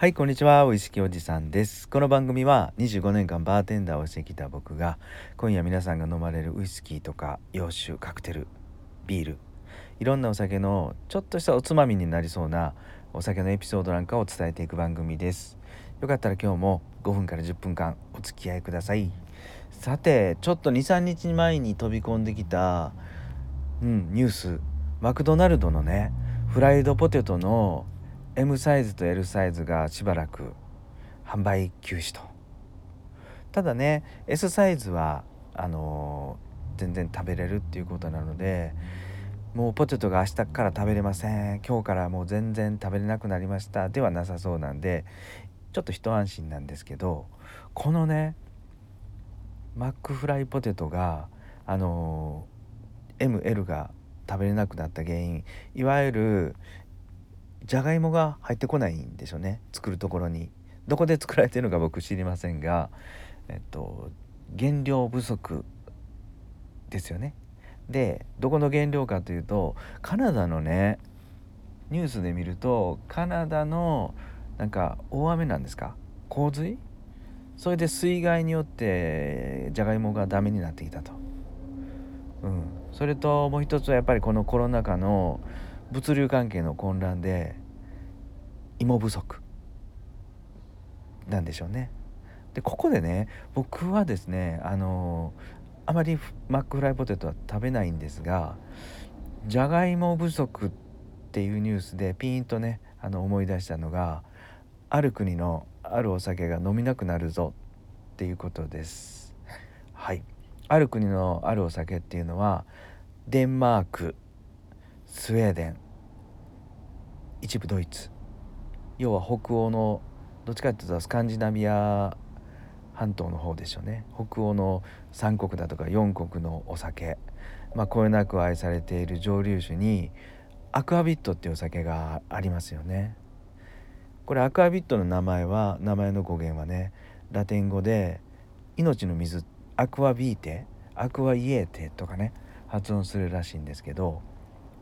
はいこんにちは。ウイスキーおじさんです。この番組は25年間バーテンダーをしてきた僕が今夜皆さんが飲まれるウイスキーとか洋酒カクテルビールいろんなお酒のちょっとしたおつまみになりそうなお酒のエピソードなんかを伝えていく番組です。よかったら今日も5分から10分間お付き合いください。さてちょっと23日前に飛び込んできたうんニュース。マクドナルドのねフライドポテトの M サイズと L サイズがしばらく販売休止と。ただね S サイズはあのー、全然食べれるっていうことなのでもうポテトが明日から食べれません。今日からもう全然食べれなくなりました。ではなさそうなんでちょっと一安心なんですけどこのねマックフライポテトがあのー、ML が食べれなくなった原因いわゆるじゃがいもが入ってこないんでしょうね。作るところに。どこで作られてるのか僕知りませんがえっと原料不足ですよね。でどこの原料かというとカナダのねニュースで見るとカナダのなんか大雨なんですか？洪水？それで水害によってじゃがいもがダメになってきたと、うん、それともう一つはやっぱりこのコロナ禍の物流関係の混乱で芋不足なんでしょうね。でここでね僕はですねあのあまりマックフライポテトは食べないんですがじゃがいも不足っていうニュースでピーンとねあの思い出したのがある国のあるお酒が飲めなくなるぞっていうことです。はいある国のあるお酒っていうのはデンマークスウェーデン。一部ドイツ。要は北欧のどっちかっていうとスカンジナビア半島の方でしょうね。北欧の3国だとか4国のお酒。まあこよなく愛されている蒸留酒にアクアビットっていうお酒がありますよね。これアクアビットの名前は名前の語源はねラテン語で命の水アクアビーテアクアイエーテとかね発音するらしいんですけど、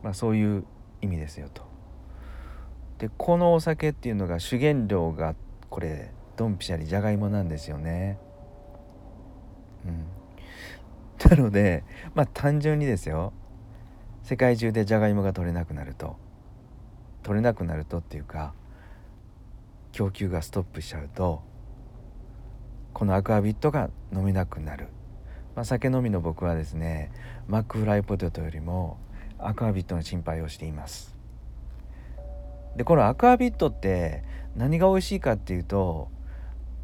まあ、そういう意味ですよと。でこのお酒っていうのが主原料がこれドンピシャリじゃがいもなんですよね。うん、なのでまあ単純にですよ世界中でじゃがいもが取れなくなると取れなくなるとっていうか供給がストップしちゃうとこのアクアビットが飲めなくなる、まあ、酒飲みの僕はですねマックフライポテトよりもアクアビットの心配をしています。でこのアクアビットって何が美味しいかっていうと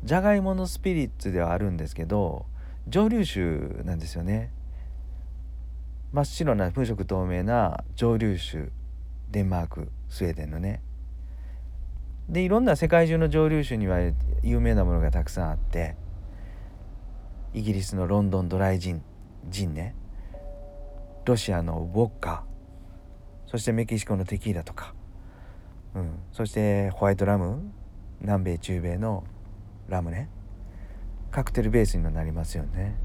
じゃがいものスピリッツではあるんですけど蒸留酒なんですよね。真っ白な無色透明な蒸留酒デンマークスウェーデンのね。でいろんな世界中の蒸留酒には有名なものがたくさんあってイギリスのロンドンドライジンジンね。ロシアのウォッカそしてメキシコのテキーラとかうん、そしてホワイトラム南米中米のラムねカクテルベースになりますよね。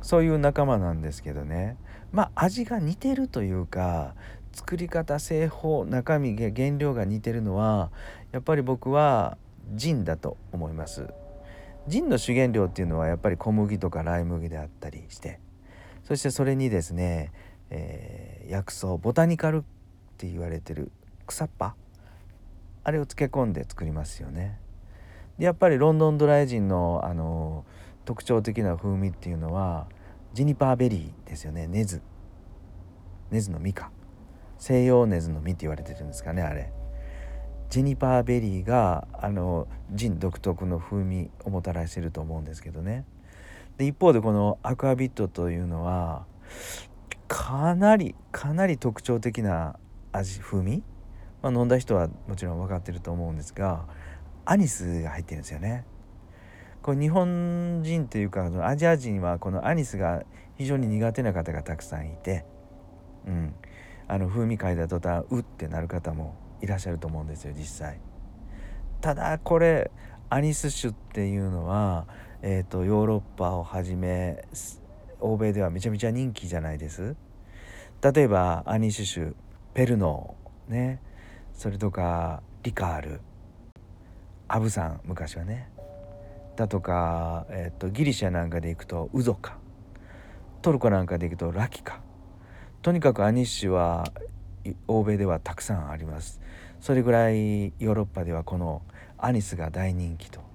そういう仲間なんですけどね。まあ味が似てるというか作り方製法中身原料が似てるのはやっぱり僕はジンだと思います。ジンの主原料っていうのはやっぱり小麦とかライ麦であったりしてそしてそれにですね、えー、薬草ボタニカルって言われてる草っぱあれを漬け込んで作りますよね。でやっぱりロンドンドライジンのあの特徴的な風味っていうのはジュニパーベリーですよね。ネズ。ネズの実か西洋ネズの実って言われてるんですかねあれ。ジュニパーベリーがあのジン独特の風味をもたらしてると思うんですけどね。で一方でこのアクアビットというのはかなりかなり特徴的な味風味？まあ、飲んだ人はもちろん分かってると思うんですがアニスが入ってるんですよね。これ日本人というかアジア人はこのアニスが非常に苦手な方がたくさんいて、うん、あの風味嗅いだ途端うってなる方もいらっしゃると思うんですよ実際。ただこれアニス酒っていうのは、えーと、ヨーロッパをはじめ欧米ではめちゃめちゃ人気じゃないです。例えばアニス酒ペルノーね。それとかリカール。アブさん昔はね。だとか、えーと、ギリシャなんかで行くとウゾかトルコなんかで行くとラキかとにかくアニッシュは欧米ではたくさんあります。それぐらいヨーロッパではこのアニスが大人気と。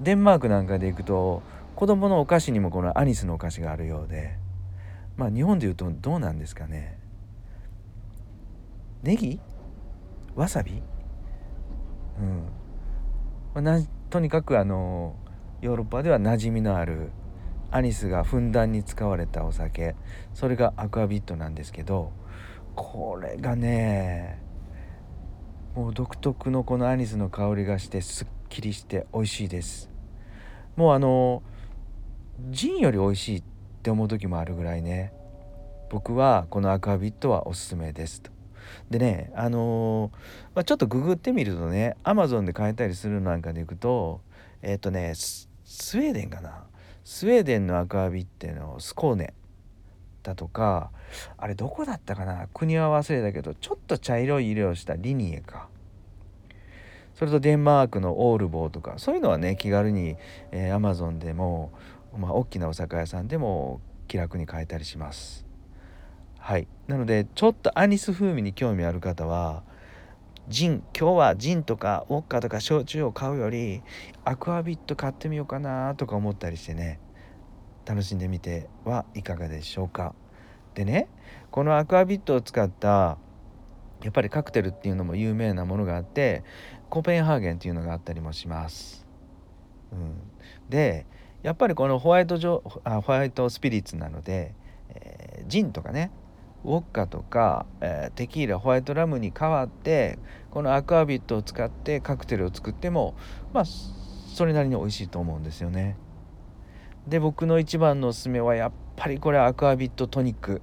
デンマークなんかで行くと子供のお菓子にもこのアニスのお菓子があるようでまあ日本でいうとどうなんですかね。ネギ？わさび？うん、まあ、とにかくあのヨーロッパでは馴染みのあるアニスがふんだんに使われたお酒。それがアクアビットなんですけどこれがねもう独特のこのアニスの香りがしてすっきりして美味しいです。もうあのジンより美味しいって思う時もあるぐらいね。僕はこのアクアビットはおすすめですと。でねあのー、まあ、ちょっとググってみるとねアマゾンで買えたりするなんかでいくとえっ、ー、とねスウェーデンかな。スウェーデンのアクアビっていうのスコーネだとかあれどこだったかな。国は忘れたけどちょっと茶色い色をしたリニエか。それとデンマークのオールボーとかそういうのはね気軽に、えー、アマゾンでも、まあ、大きなお酒屋さんでも気楽に買えたりします。はい。なのでちょっとアニス風味に興味ある方はジン今日はジンとかウォッカとか焼酎を買うよりアクアビット買ってみようかなとか思ったりしてね楽しんでみてはいかがでしょうか。でねこのアクアビットを使ったやっぱりカクテルっていうのも有名なものがあってコペンハーゲンっていうのがあったりもします。うん、でやっぱりこのホワイトジョホワイトスピリッツなので、えー、ジンとかねウォッカとか、えー、テキーラホワイトラムに代わってこのアクアビットを使ってカクテルを作ってもまあそれなりに美味しいと思うんですよね。で僕の一番のおすすめはやっぱりこれアクアビットトニック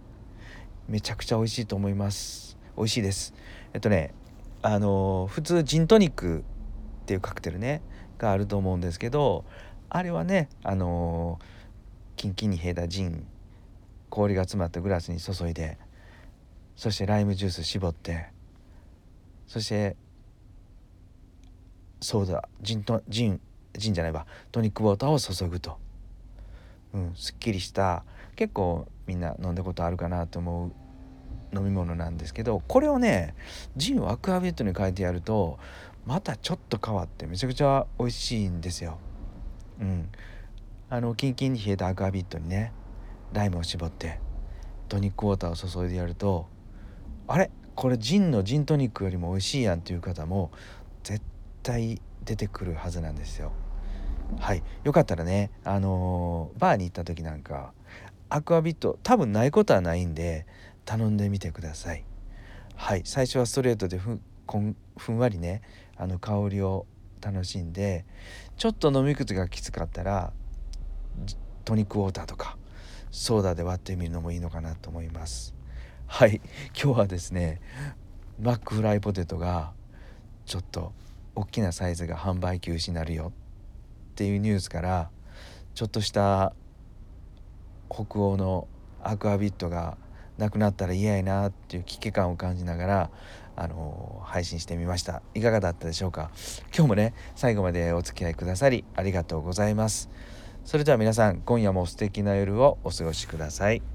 めちゃくちゃ美味しいと思います美味しいです。えっとねあの普通ジントニックっていうカクテルねがあると思うんですけどあれはねあのキンキンに冷えたジン氷が詰まったグラスに注いでそしてライムジュース絞ってそしてソーダジントジンジンじゃないわトニックウォーターを注ぐと、うん、すっきりした結構みんな飲んだことあるかなと思う飲み物なんですけどこれをねジンをアクアビットに変えてやるとまたちょっと変わってめちゃくちゃ美味しいんですよ。うん、あのキンキンに冷えたアクアビットにねライムを絞ってトニックウォーターを注いでやるとあれ？これジンのジントニックよりも美味しいやんっていう方も絶対出てくるはずなんですよ。はいよかったらねあのー、バーに行った時なんかアクアビット多分ないことはないんで頼んでみてください。はい。最初はストレートでふこんふんわりねあの香りを楽しんでちょっと飲み口がきつかったらトニックウォーターとかソーダで割ってみるのもいいのかなと思います。はい。今日はですねマックフライポテトがちょっと大きなサイズが販売休止になるよっていうニュースからちょっとした北欧のアクアビットがなくなったら嫌やなっていう危機感を感じながらあの配信してみました。いかがだったでしょうか？今日もね最後までお付き合いくださりありがとうございます。それでは皆さん今夜も素敵な夜をお過ごしください。